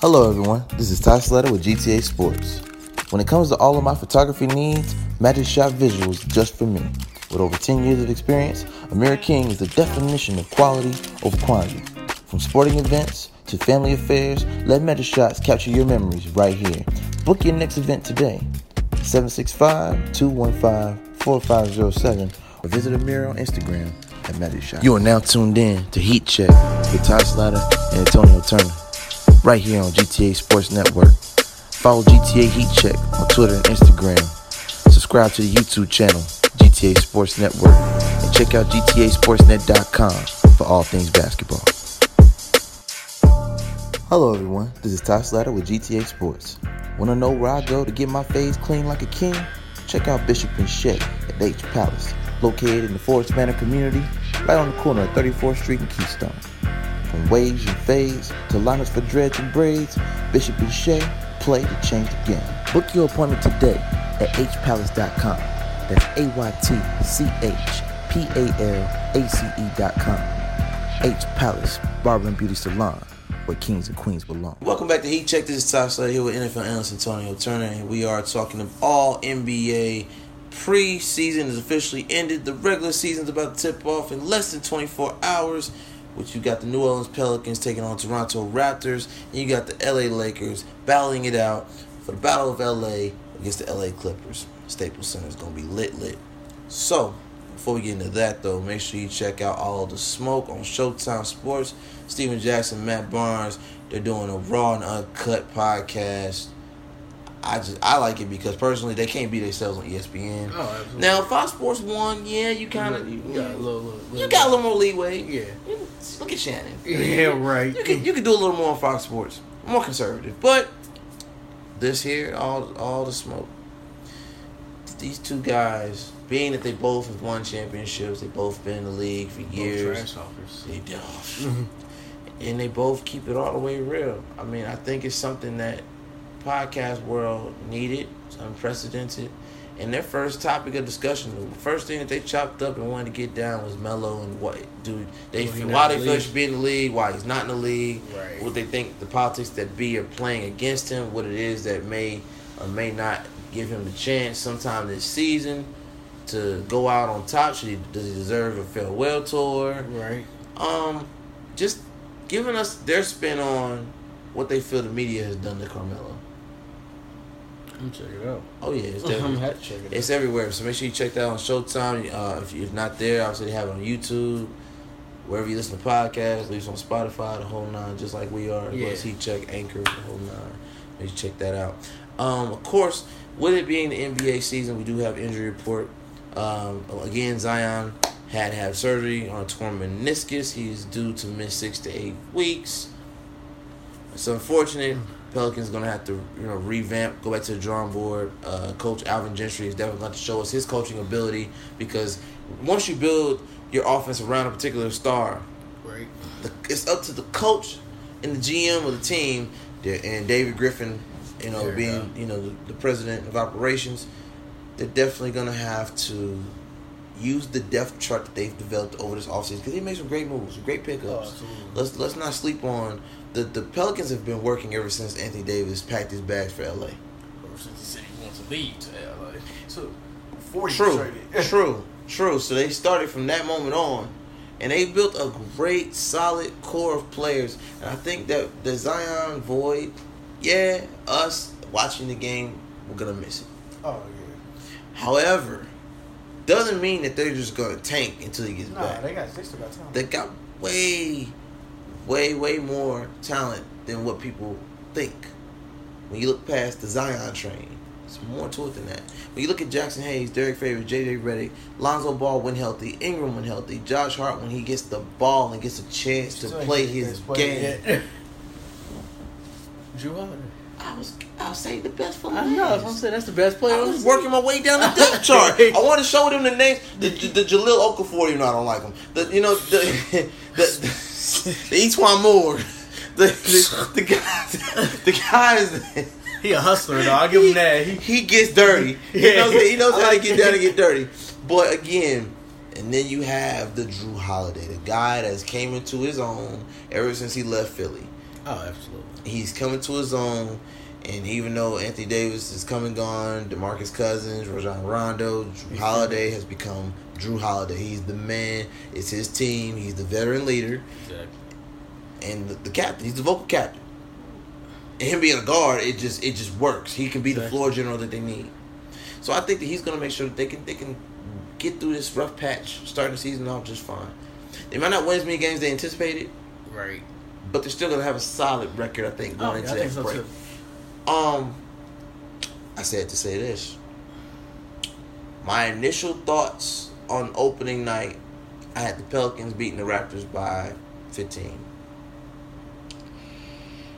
Hello, everyone. This is Ty Slatter with GTA Sports. When it comes to all of my photography needs, Magic Shot Visuals just for me. With over 10 years of experience, Amir King is the definition of quality over quantity. From sporting events to family affairs, let Magic Shots capture your memories right here. Book your next event today. 765-215-4507 or visit Amir on Instagram at Magic Shot. You are now tuned in to Heat Check with Ty Slatter and Antonio Turner right here on GTA Sports Network. Follow GTA Heat Check on Twitter and Instagram. Subscribe to the YouTube channel, GTA Sports Network, and check out GTASportsNet.com for all things basketball. Hello, everyone. This is Ty Slatter with GTA Sports. Want to know where I go to get my face clean like a king? Check out Bishop and Shea at H Palace, located in the Forest Manor community, right on the corner of 34th Street and Keystone. From waves and fades to liners for dreads and braids, Bishop and Shea play to change the game. Book your appointment today at hpalace.com. That's A-Y-T-C-H-P-A-L-A-C-E.com. H Palace Barber and Beauty Salon, where kings and queens belong. Welcome back to Heat Check. This is Ty Slatter here with NFL analyst Antonio Turner, and we are talking of all NBA preseason is officially ended. The regular season is about to tip off in less than 24 hours. Which you got the New Orleans Pelicans taking on Toronto Raptors, and you got the LA Lakers battling it out for the Battle of LA against the LA Clippers. Staples Center is going to be lit, lit. So, before we get into that, though, make sure you check out all the smoke on Showtime Sports. Stephen Jackson, Matt Barnes, they're doing a raw and uncut podcast. I just I like it because personally they can't beat themselves on ESPN. Oh, absolutely. Now Fox Sports One, yeah, you kind of you got a little, little, you got a little more leeway. yeah. look at Shannon. Yeah, right. You can you can do a little more on Fox Sports, more conservative. But this here, all all the smoke. These two guys, being that they both have won championships, they both been in the league for years. They did, and they both keep it all the way real. I mean, I think it's something that podcast world needed. It's unprecedented. And their first topic of discussion, the first thing that they chopped up and wanted to get down was Melo and what dude they Well, why they feel should be in the league, why he's not in the league, Right. what they think the politics that be are playing against him, what it is that may or may not give him the chance sometime this season to go out on top. Should he, does he deserve a farewell tour? Right. Um, just giving us their spin on what they feel the media has done to Carmelo. I'm check it out. Oh yeah, it's I'm have to check it it's everywhere. So make sure you check that on Showtime. Uh, if you're not there, obviously they have it on YouTube, wherever you listen to podcasts. Leave on Spotify, the whole nine, just like we are. Yeah. Heat check, Anchor, the whole nine. Make sure you check that out. Um, of course, with it being the NBA season, we do have injury report. Um, again, Zion had to have surgery on a torn meniscus. He's due to miss six to eight weeks. It's unfortunate. Pelicans gonna have to you know revamp, go back to the drawing board. Uh, Coach Alvin Gentry is definitely going to show us his coaching ability because once you build your offense around a particular star, Right. the, it's up to the coach and the GM of the team, and David Griffin, you know, There being you know the, the president of operations, they're definitely gonna have to use the depth chart that they've developed over this offseason because they made some great moves, some great pickups. Oh, absolutely. let's let's not sleep on the the Pelicans have been working ever since Anthony Davis packed his bags for LA. Ever since he said he wants to leave to LA. So, 40 True, true, true. So they started from that moment on, and they built a great, solid core of players. And I think that the Zion void, yeah, us watching the game, we're gonna miss it. Oh, yeah. However, doesn't mean that they're just gonna tank until he gets Nah, back. they got, they still got time. They got way, way, way more talent than what people think. When you look past the Zion train, it's more to it than that. When you look at Jaxson Hayes, Derrick Favors, JJ Redick, Lonzo Ball when healthy, Ingram when healthy, Josh Hart when he gets the ball and gets a chance to play his game. Jrue Holiday. I was, I'll say the best for I know. I'm saying that's the best player. I on was working my way down the depth chart. I want to show them the names. The, the, the Jahlil Okafor, you know, I don't like him. The, you know, the the, the, the E'Twaun Moore. The, the, the guys, the guys, He a hustler, though. I'll give him that. He, he gets dirty. He Yeah. knows, he knows how to get down and get dirty. But again, and then you have the Jrue Holiday, the guy that's came into his own ever since he left Philly. oh, absolutely. He's coming to his own. And even though Anthony Davis is coming gone, Demarcus Cousins, Rajon Rondo, Jrue Holiday has become Jrue Holiday. He's the man. It's his team. He's the veteran leader Exactly. and the, the captain. He's the vocal captain. And him being a guard, it just it just works. He can be the floor general that they need. So I think that he's gonna make sure that they can they can get through this rough patch, starting the season off just fine. They might not win as many games as they anticipated, Right. But they're still gonna have a solid record. I think going Oh, yeah, into I that so, break. too. Um, I said to say this. My initial thoughts on opening night, I had the Pelicans beating the Raptors by 15.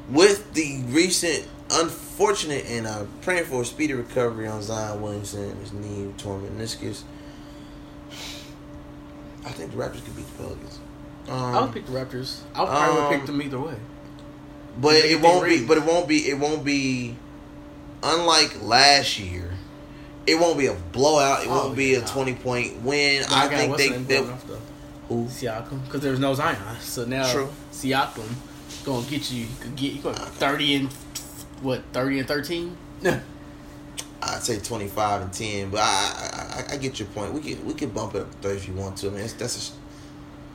With the recent unfortunate and uh, praying for a speedy recovery on Zion Williamson, his knee torn meniscus, I think the Raptors could beat the Pelicans. Um, I would pick the Raptors. I would probably would um, pick them either way. But it won't be. But it won't be. It won't be. Unlike last year, it won't be a blowout. It Oh, won't be a twenty point win. I think they. they who? Siakam, because there's no Zion. So now True. Siakam gonna get you. you could get you thirty and what? Thirty and thirteen. I'd say twenty five and ten. But I, I, I, get your point. We could we could bump it up to thirty if you want to. I mean, that's a,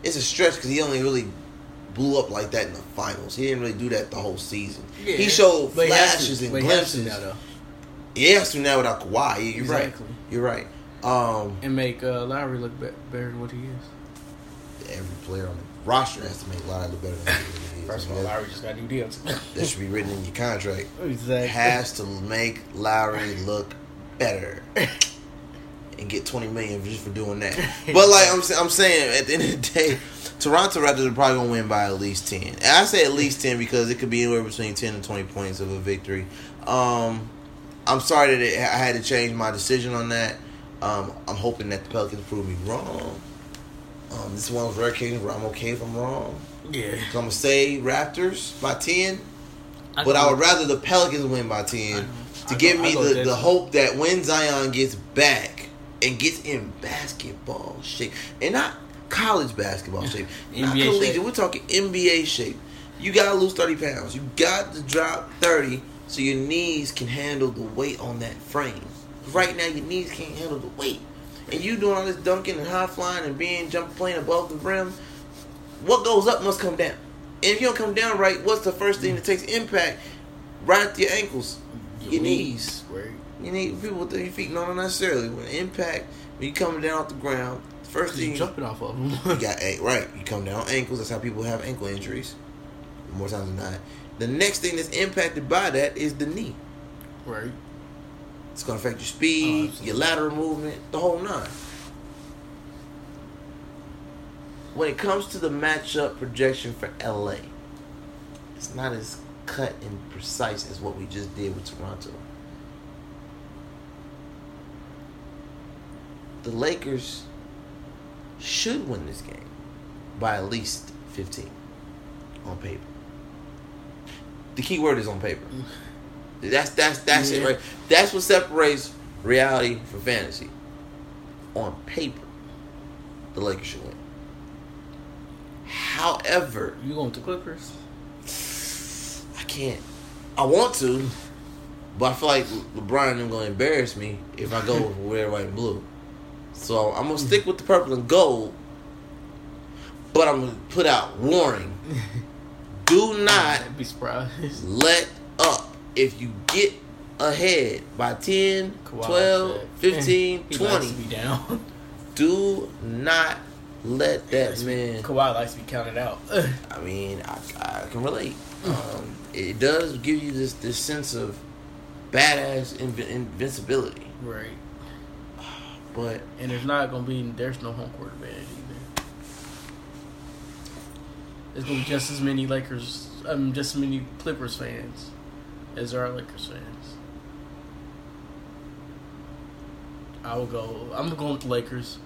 it's a stretch because he only really blew up like that in the finals. He didn't really do that the whole season. he showed But he has flashes and but he has to glimpses. now, though, He has to now without Kawhi. You're Exactly. right. You're right. Um, and make uh, Lowry look be- better than what he is. every player on the roster has to make Lowry look better than he is. First of all, Lowry just got new deals. That should be written in your contract. exactly. Has to make Lowry look better and get twenty million just for doing that. But like I'm, I'm saying, at the end of the day, Toronto Raptors are probably gonna win by at least ten. And I say at least ten because it could be anywhere between ten and twenty points of a victory. Um, I'm sorry that it, I had to change my decision on that. Um, I'm hoping that the Pelicans prove me wrong. Um, this is one of those rare occasions where I'm okay if I'm wrong. Yeah. I'm gonna say Raptors by ten, I but I would rather the Pelicans win by ten to go- give I me the, the hope that when Zion gets back and gets in basketball shape, and not college basketball shape, not collegiate, shape. we're talking NBA shape. You gotta lose thirty pounds. You got to drop thirty so your knees can handle the weight on that frame. Right now, your knees can't handle the weight, and you doing all this dunking and high flying and being jump playing above the rim. What goes up must come down. And if you don't come down right, what's the first thing that takes impact? Right at your ankles, your knees. Right. You need people with their feet, no, not necessarily. When impact, when you coming down off the ground, first thing you jumping off of them. you got a right. You come down ankles. That's how people have ankle injuries. More times than not. The next thing that's impacted by that is the knee. right. It's gonna affect your Oh, speed, absolutely. your lateral movement, the whole nine. When it comes to the matchup projection for LA, it's not as cut and precise as what we just did with Toronto. The Lakers should win this game by at least 15 on paper. The key word is on paper. Mm. That's that's that's it right. That's what separates reality from fantasy. On paper, the Lakers should win. However, You going with the Clippers? I can't. I want to, but I feel like LeBron is going to embarrass me if I go with red, white, and blue. So I'm gonna stick with the purple and gold, but I'm gonna put out warning: Do not be surprised. let up. If you get ahead by 10, Kawhi 12, said- 15, he likes 20, to be down. do not let that man. Kawhi likes to be counted out. I mean, I, I can relate. Um, it does give you this, this sense of badass inv- invincibility. right. But And there's not gonna be there's no home court advantage either. There's gonna be just as many Lakers, um, just as many Clippers fans as there are Lakers fans. I will go. I'm going with the Lakers,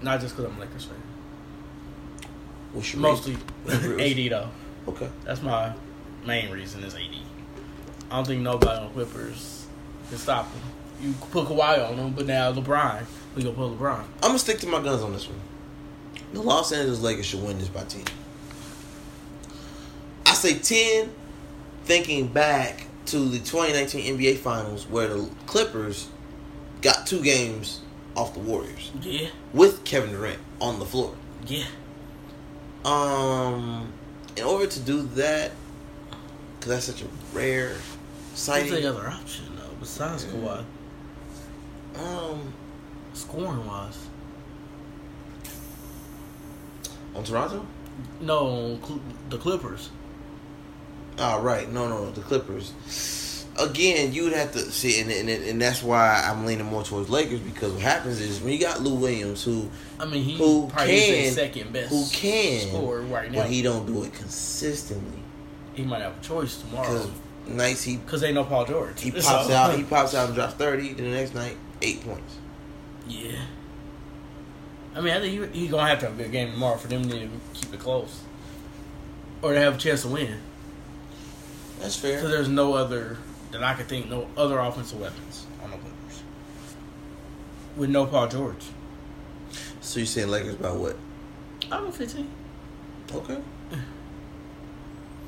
not just because I'm a Lakers fan. what's your Mostly AD though. Okay. That's my main reason is AD. I don't think nobody on Clippers can stop him. You put Kawhi on him, but now LeBron, we gonna put LeBron. I'm gonna stick to my guns on this one. The Los Angeles Lakers should win this by ten. I say ten, thinking back to the 2019 NBA Finals where the Clippers got two games off the Warriors Yeah, with Kevin Durant on the floor. yeah. Um, in order to do that, because that's such a rare What's sighting. the other option though besides Kawhi, Um, scoring wise? on Toronto. No, Cl- the Clippers. Oh, right. No, no, the Clippers. Again, you would have to see, and, and and that's why I'm leaning more towards Lakers because what happens is when you got Lou Williams, who I mean, he Who probably can- second best. who can, score right now? but He, don't do it consistently He might have a choice tomorrow nights he because they no Paul George. he pops So- out, he pops out and drops thirty. Then the next night, eight points. Yeah. I mean, I think he, he's gonna have to have a good game tomorrow for them to keep it close, or to have a chance to win. That's fair. Because there's no other that I could think, no other offensive weapons on the Clippers with no Paul George. So you're saying Lakers by what? I'm go 15. Okay.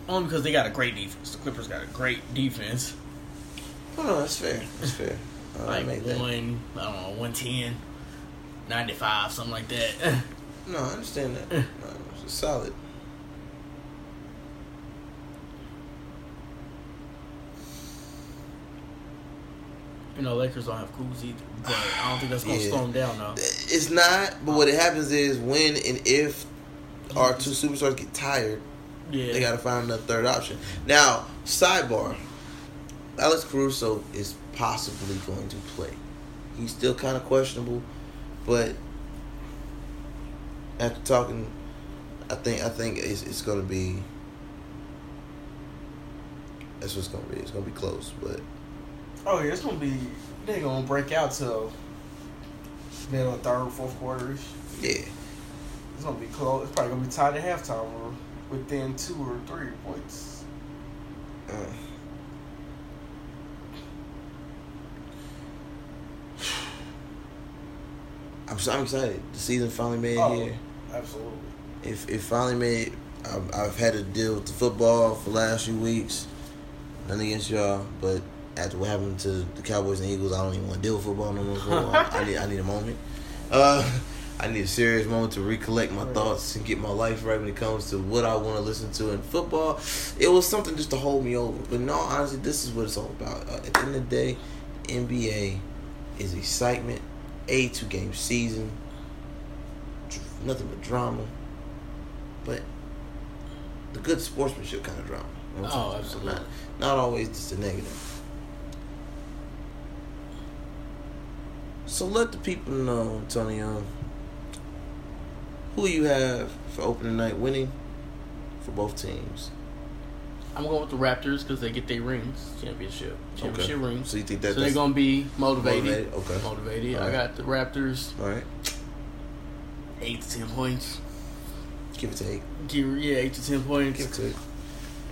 Only because they got a great defense. The Clippers got a great defense. Oh that's fair. That's fair. Uh, like make that. one, I don't know, 110, 95, something like that. No, I understand that. No, it's solid. you know, Lakers don't have Kuz either, but I don't think that's gonna Yeah. slow them down though. It's not, but what it happens is when and if our two superstars get tired, Yeah, they got to find another third option. Now, sidebar: Alex Caruso is possibly going to play. He's still kind of questionable, but after talking I think I think it's it's gonna be. That's what's gonna be. It's gonna be close, but Oh yeah, it's gonna be. They gonna break out till middle, third, fourth quarters. yeah. It's gonna be close. It's probably gonna be tied at halftime or within two or three points. Uh. I'm so I'm excited. The season finally made it Oh. here. Absolutely. If it finally made, I've, I've had to deal with the football for the last few weeks. Nothing against y'all, but after what happened to the Cowboys and Eagles, I don't even want to deal with football no more. A. I need I need a moment. Uh, I need a serious moment to recollect my thoughts and get my life right when it comes to what I want to listen to in football. It was something just to hold me over. But no, honestly, this is what it's all about. Uh, at the end of the day, NBA is excitement, a two game season, nothing but drama, but the good sportsmanship kind of drama. You know Oh, absolutely. Not, not always just a negative. So let the people know, Antonio, um, who you have for opening night winning for both teams. I'm going with the Raptors because they get their rings, championship, championship Okay. rings. So you think that So they're gonna be motivated. motivated? Okay. Motivated. I got the Raptors All right. eight to ten points. Give it to eight. Give yeah, eight to ten points. Give it to eight.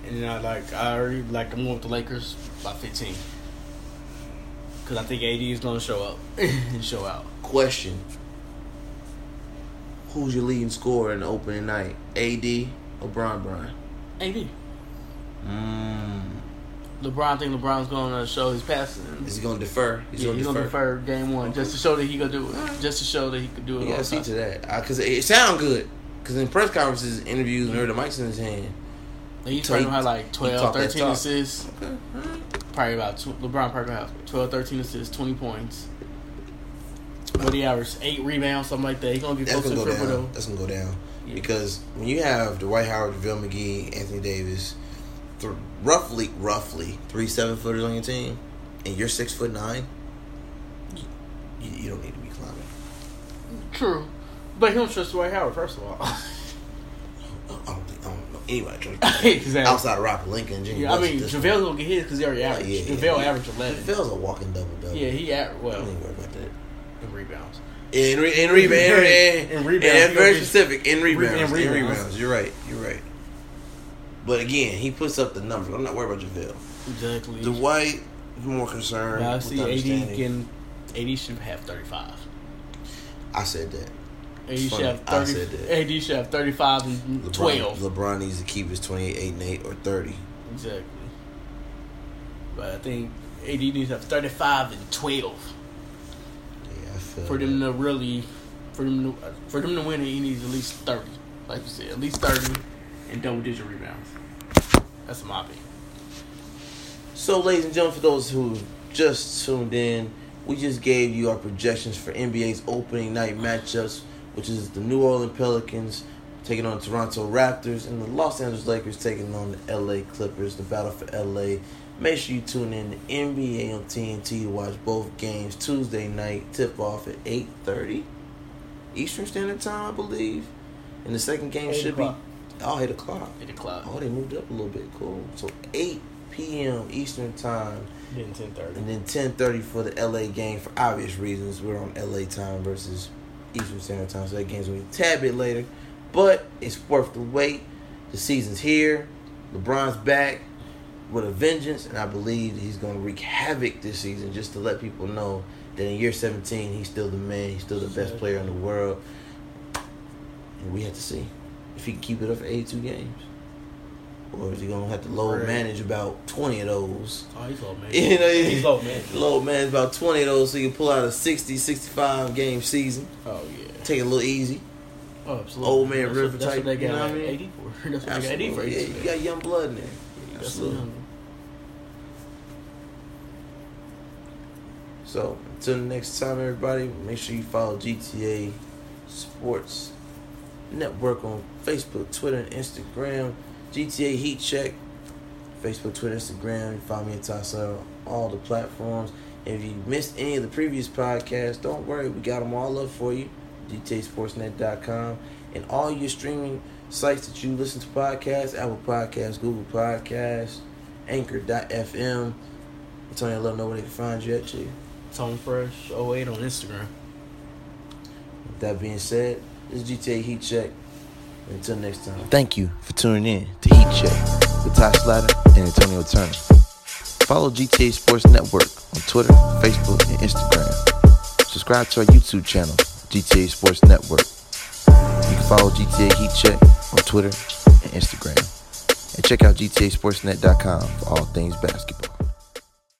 And then I like I already like I'm going with the Lakers by fifteen. Cause I think AD is gonna show up and show out. Question. Who's your leading scorer in the opening night? AD or Brian Brian? AD. Mm. LeBron think LeBron's gonna show his passing. Is he gonna defer? He's yeah, gonna defer. defer game one just to show that he could do it. Just to show that he could do it. Gotta see to that because it, sound good. Because in press conferences, interviews, and heard the mics in his hand. And he's he- gonna have like he 12, 13 talk. assists. Okay. Probably about tw- LeBron probably gonna have 12, 13 assists, twenty points. What he average? Eight rebounds, something like that. He's gonna get That's close gonna the go triple down. though. That's gonna go down Yeah. because when you have Dwight Howard, JaVale McGee, Anthony Davis, th- roughly, roughly three seven footers on your team, and you're six foot nine, you, you don't need to be climbing. True, but he don't trust Dwight Howard first of all. I don't think I don't know anybody trust exactly. outside of Robert Lincoln and Jimmy. Yeah, I mean this JaVale's gonna get his because he already averaged. yeah, JaVale yeah. averaged eleven. JaVale's a walking double double. Yeah, he at well. I don't even worry about that. in rebounds. In, re- in rebound, In in, rebounds, rebounds, that's very specific. In rebounds, in in rebounds. rebounds. You're right. You're right. But again, he puts up the numbers. I'm not worried about JaVale. Exactly. The White, more concerned. Now I see AD can. AD should have thirty five. I said that. AD should funny, have I thirty. said that. AD should have thirty five and LeBron, twelve. LeBron needs to keep his 28, 8, and 8 or 30. Exactly. But I think AD needs to have 35 and 12 Yeah, I feel for them to really, for them to, for them to win it. He needs at least 30, like you said, at least 30 and double digit rebounds. That's my opinion. So, ladies and gentlemen, for those who just tuned in, we just gave you our projections for NBA's opening night matchups, which is the New Orleans Pelicans taking on Toronto Raptors and the Los Angeles Lakers taking on the LA Clippers, the battle for LA. Make sure you tune in to NBA on TNT to watch both games Tuesday night, tip off at 8.30 Eastern Standard Time, I believe. And the second game Eight should o'clock. be oh, 8 o'clock. Hit the clock. Oh, they moved up a little bit. Cool. So 8 p.m. Eastern Time, Then 10:30. and then 10:30 for the LA game for obvious reasons. We're on LA time versus Eastern Standard Time, so that game's gonna be a tad bit later, but it's worth the wait. The season's here. LeBron's back with a vengeance, and I believe he's gonna wreak havoc this season. Just to let people know that in year 17, he's still the man. He's still the best player in the world, and we have to see if he can keep it up for 82 games. Or is he gonna have to load Right. manage about twenty of those? Oh, he's low man. You know, he's low man. Low manage about twenty of those, so you can pull out a 60, 65 game season. Oh yeah. Take it a little easy. Oh, absolutely. Old man that's river what, that's type, What they you know what I mean? 80 for. That's what they got 80 yeah, you got young blood in there. That's Absolutely. So until next time, everybody, make sure you follow GTA Sports Network on Facebook, Twitter, and Instagram. GTA Heat Check, Facebook, Twitter, Instagram. You follow me at Tasa on all the platforms. If you missed any of the previous podcasts, don't worry, we got them all up for you. GTASportsnet.com and all your streaming sites that you listen to podcasts Apple Podcasts, Google Podcasts, Anchor.fm. Antonio, let them know where they can find you at, Chief. Tone Fresh 08 on Instagram. With that being said, this is GTA Heat Check. Until next time. Thank you for tuning in to Heat Check with Ty Slatter and Antonio Turner. Follow GTA Sports Network on Twitter, Facebook, and Instagram. Subscribe to our YouTube channel, GTA Sports Network. You can follow GTA Heat Check on Twitter and Instagram. And check out GTASportsNet.com for all things basketball.